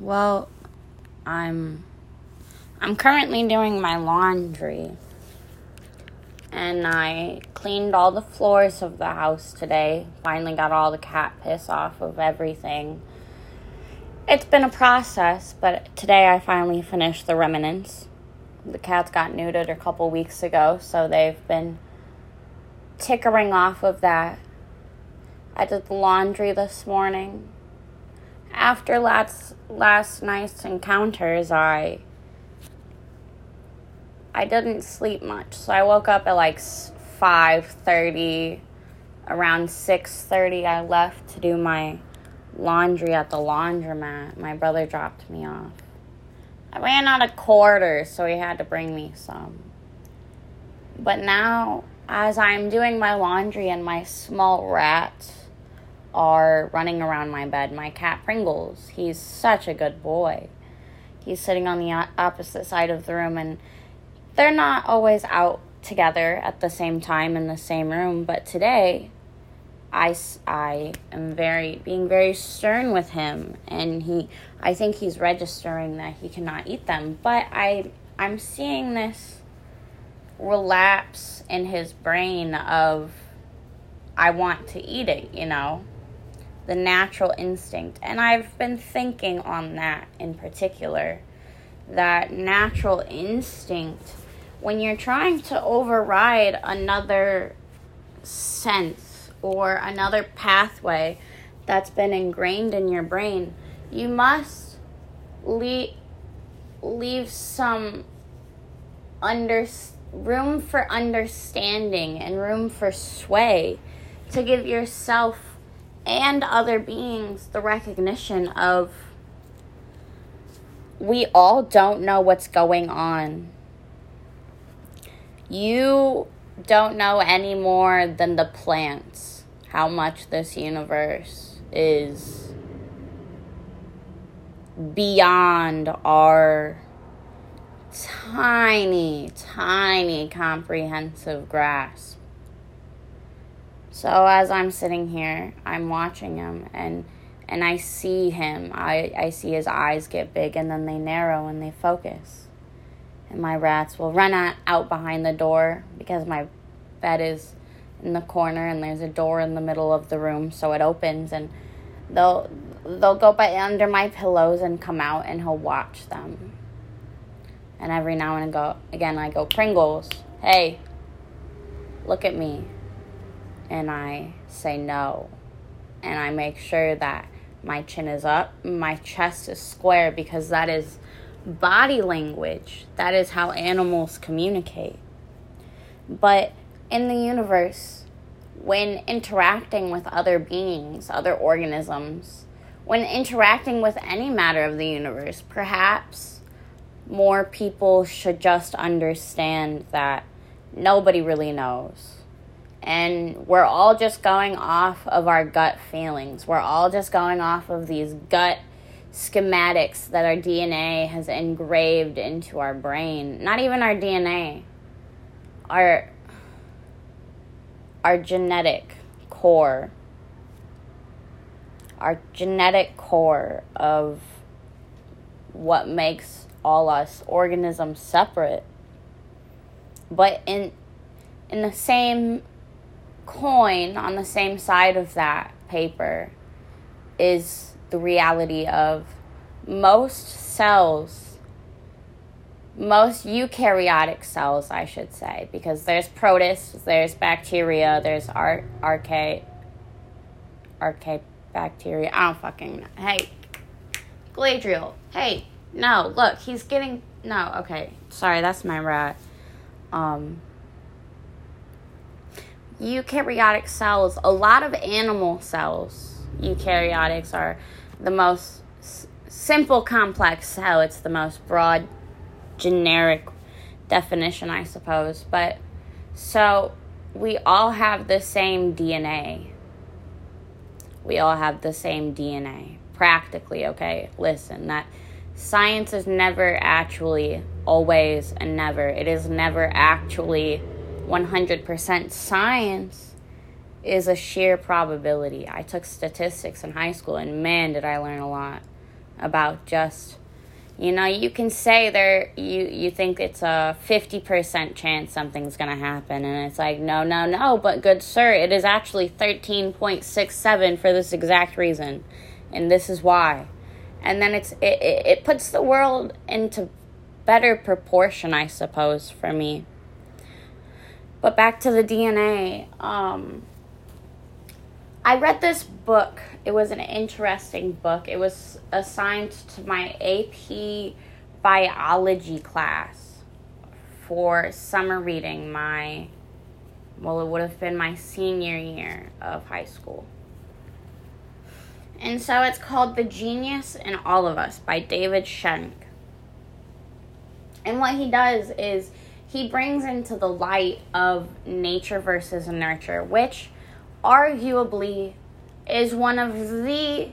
Well, I'm I'm currently doing my laundry. And I cleaned all the floors of the house today. Finally got all the cat piss off of everything. It's been a process, but today I finally finished the remnants. The cats got neutered a couple weeks ago, so they've been tickering off of that. I did the laundry this morning after last last night's encounters, I I didn't sleep much. So I woke up at like 5:30 around 6:30 I left to do my laundry at the laundromat. My brother dropped me off. I ran out of quarters, so he had to bring me some. But now as I'm doing my laundry and my small rat are running around my bed. My cat Pringles, he's such a good boy. He's sitting on the opposite side of the room, and they're not always out together at the same time in the same room. But today, I, I am very being very stern with him, and he I think he's registering that he cannot eat them. But I I'm seeing this relapse in his brain of I want to eat it, you know the natural instinct. And I've been thinking on that in particular. That natural instinct, when you're trying to override another sense or another pathway that's been ingrained in your brain, you must leave, leave some under, room for understanding and room for sway to give yourself and other beings the recognition of we all don't know what's going on. You don't know any more than the plants how much this universe is beyond our tiny, tiny comprehensive grasp. So as I'm sitting here, I'm watching him and and I see him. I, I see his eyes get big and then they narrow and they focus. And my rats will run out, out behind the door because my bed is in the corner and there's a door in the middle of the room so it opens and they'll they'll go by under my pillows and come out and he'll watch them. And every now and go again I go, Pringles, hey, look at me and I say no. And I make sure that my chin is up, my chest is square because that is body language. That is how animals communicate. But in the universe, when interacting with other beings, other organisms, when interacting with any matter of the universe, perhaps more people should just understand that nobody really knows and we're all just going off of our gut feelings. We're all just going off of these gut schematics that our DNA has engraved into our brain. Not even our DNA. Our our genetic core. Our genetic core of what makes all us organisms separate. But in in the same coin on the same side of that paper is the reality of most cells, most eukaryotic cells, I should say, because there's protists, there's bacteria, there's ar- archae, archae bacteria. I don't fucking know. Hey, Galadriel. Hey, no, look, he's getting. No, okay. Sorry, that's my rat. Um, eukaryotic cells, a lot of animal cells, eukaryotics are the most s- simple complex cell. It's the most broad, generic definition, I suppose. But so we all have the same DNA. We all have the same DNA, practically, okay? Listen, that science is never actually, always, and never. It is never actually 100% science is a sheer probability. I took statistics in high school and man, did I learn a lot. about just you know, you can say there you you think it's a 50% chance something's going to happen and it's like no, no, no, but good sir, it is actually 13.67 for this exact reason. And this is why. And then it's it, it, it puts the world into better proportion, I suppose, for me. But back to the DNA. Um I read this book. It was an interesting book. It was assigned to my AP biology class for summer reading my well, it would have been my senior year of high school. And so it's called The Genius in All of Us by David Shenk. And what he does is he brings into the light of nature versus nurture, which arguably is one of the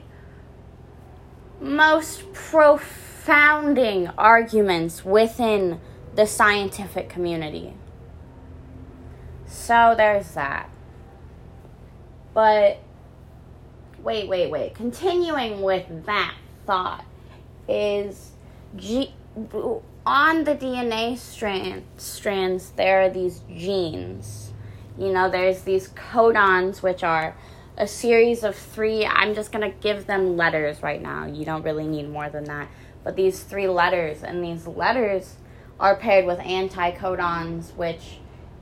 most profounding arguments within the scientific community. So there's that. But wait, wait, wait. Continuing with that thought is G- on the DNA strand strands there are these genes you know, there's these codons, which are a series of three. I'm just going to give them letters right now. You don't really need more than that. But these three letters, and these letters are paired with anticodons, which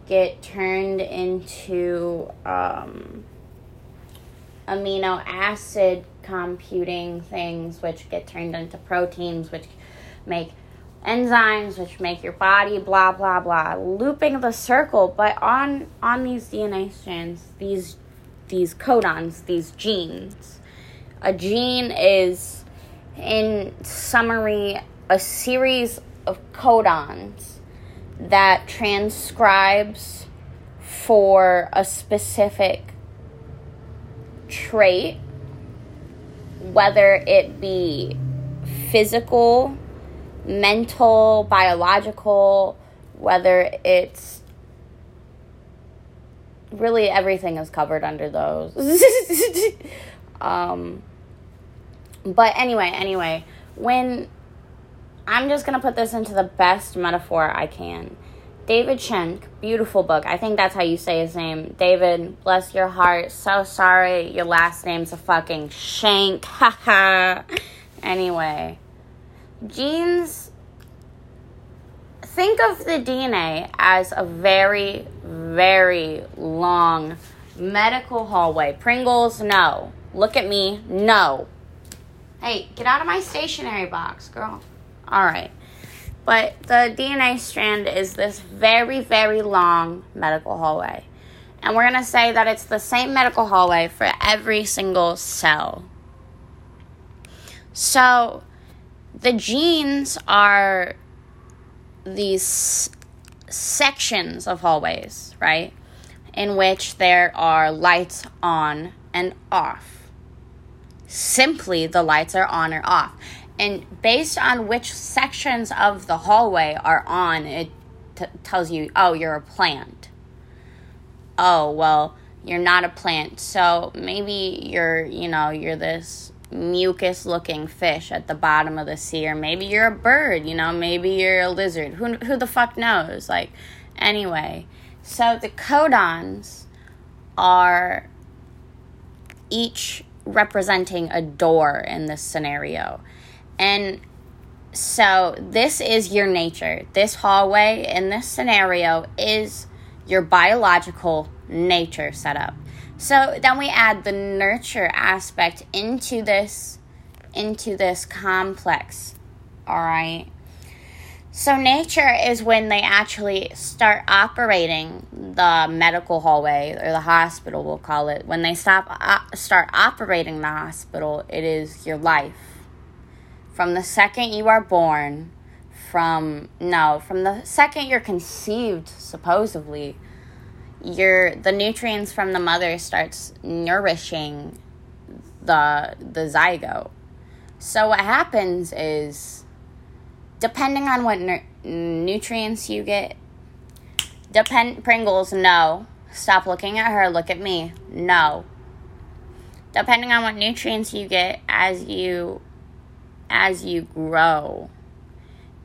get turned into um, amino acid computing things, which get turned into proteins, which make enzymes which make your body blah blah blah looping the circle. But on on these dna strands these these codons these genes a gene is in summary a series of codons that transcribes for a specific trait whether it be physical mental, biological, whether it's really everything is covered under those. um, but anyway, anyway, when I'm just gonna put this into the best metaphor I can. David Shenk, beautiful book. I think that's how you say his name. David, bless your heart. So sorry your last name's a fucking Shank. Haha. anyway, genes think of the DNA as a very, very long medical hallway. Pringles, no. Look at me, no. Hey, get out of my stationery box, girl. All right. But the DNA strand is this very, very long medical hallway. And we're going to say that it's the same medical hallway for every single cell. So, the genes are these sections of hallways, right? In which there are lights on and off. Simply, the lights are on or off. And based on which sections of the hallway are on, it t- tells you, oh, you're a plant. Oh, well, you're not a plant. So maybe you're, you know, you're this mucus looking fish at the bottom of the sea or maybe you're a bird you know maybe you're a lizard. Who who the fuck knows? Like anyway so the codons are each representing a door in this scenario. And so this is your nature. This hallway in this scenario is your biological nature setup so then we add the nurture aspect into this into this complex. All right. So nature is when they actually start operating the medical hallway or the hospital we'll call it. When they stop uh, start operating the hospital, it is your life. From the second you are born, from no, from the second you're conceived supposedly your the nutrients from the mother starts nourishing the the zygote. So what happens is depending on what nutrients you get depend Pringles no. Stop looking at her, look at me. No. Depending on what nutrients you get as you as you grow.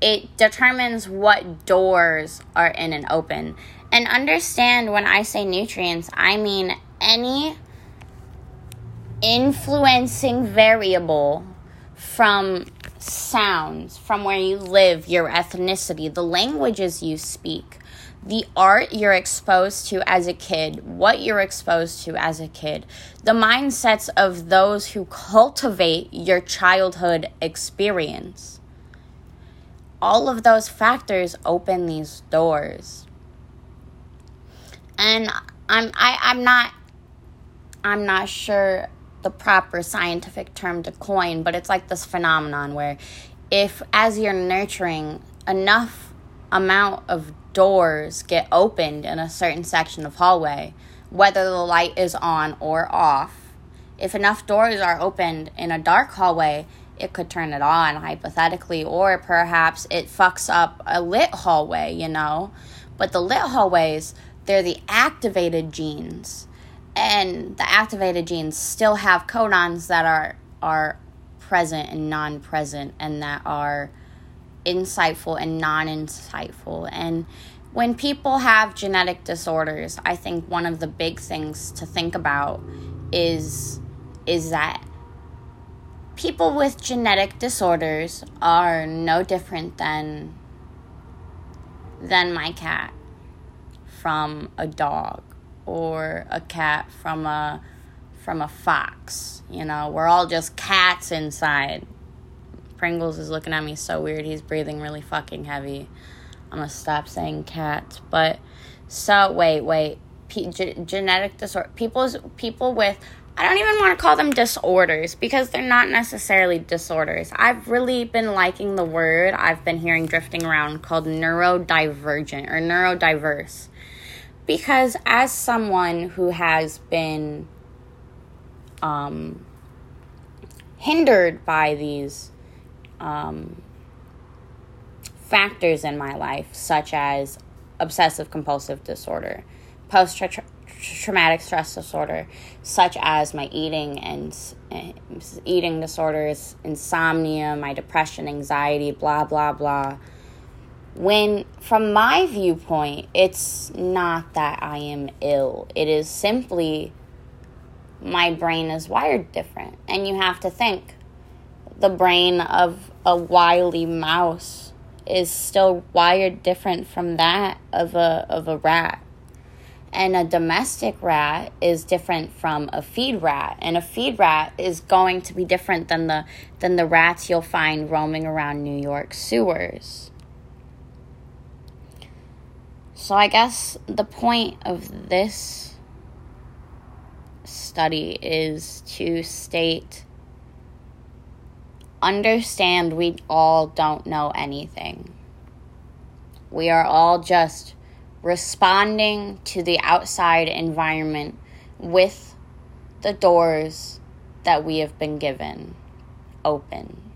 It determines what doors are in and open. And understand when I say nutrients, I mean any influencing variable from sounds, from where you live, your ethnicity, the languages you speak, the art you're exposed to as a kid, what you're exposed to as a kid, the mindsets of those who cultivate your childhood experience. All of those factors open these doors. And I'm I, I'm not I'm not sure the proper scientific term to coin, but it's like this phenomenon where if as you're nurturing enough amount of doors get opened in a certain section of hallway, whether the light is on or off, if enough doors are opened in a dark hallway, it could turn it on hypothetically, or perhaps it fucks up a lit hallway, you know. But the lit hallways, they're the activated genes. And the activated genes still have codons that are are present and non-present and that are insightful and non-insightful. And when people have genetic disorders i think one of the big things to think about is is that people with genetic disorders are no different than than my cat from a dog or a cat from a from a fox. You know, we're all just cats inside. Pringles is looking at me so weird. He's breathing really fucking heavy. I'm gonna stop saying cats. But so wait, wait. Genetic disorder. People's people with I don't even want to call them disorders because they're not necessarily disorders. I've really been liking the word I've been hearing drifting around called neurodivergent or neurodiverse because as someone who has been um, hindered by these um, factors in my life, such as obsessive compulsive disorder, traumatic stress disorder, such as my eating and uh, eating disorders, insomnia, my depression, anxiety, blah, blah, blah when, from my viewpoint, it's not that I am ill. It is simply my brain is wired different. And you have to think the brain of a wily mouse is still wired different from that of a, of a rat. And a domestic rat is different from a feed rat. And a feed rat is going to be different than the, than the rats you'll find roaming around New York sewers. So I guess the point of this study is to state understand we all don't know anything. We are all just responding to the outside environment with the doors that we have been given open.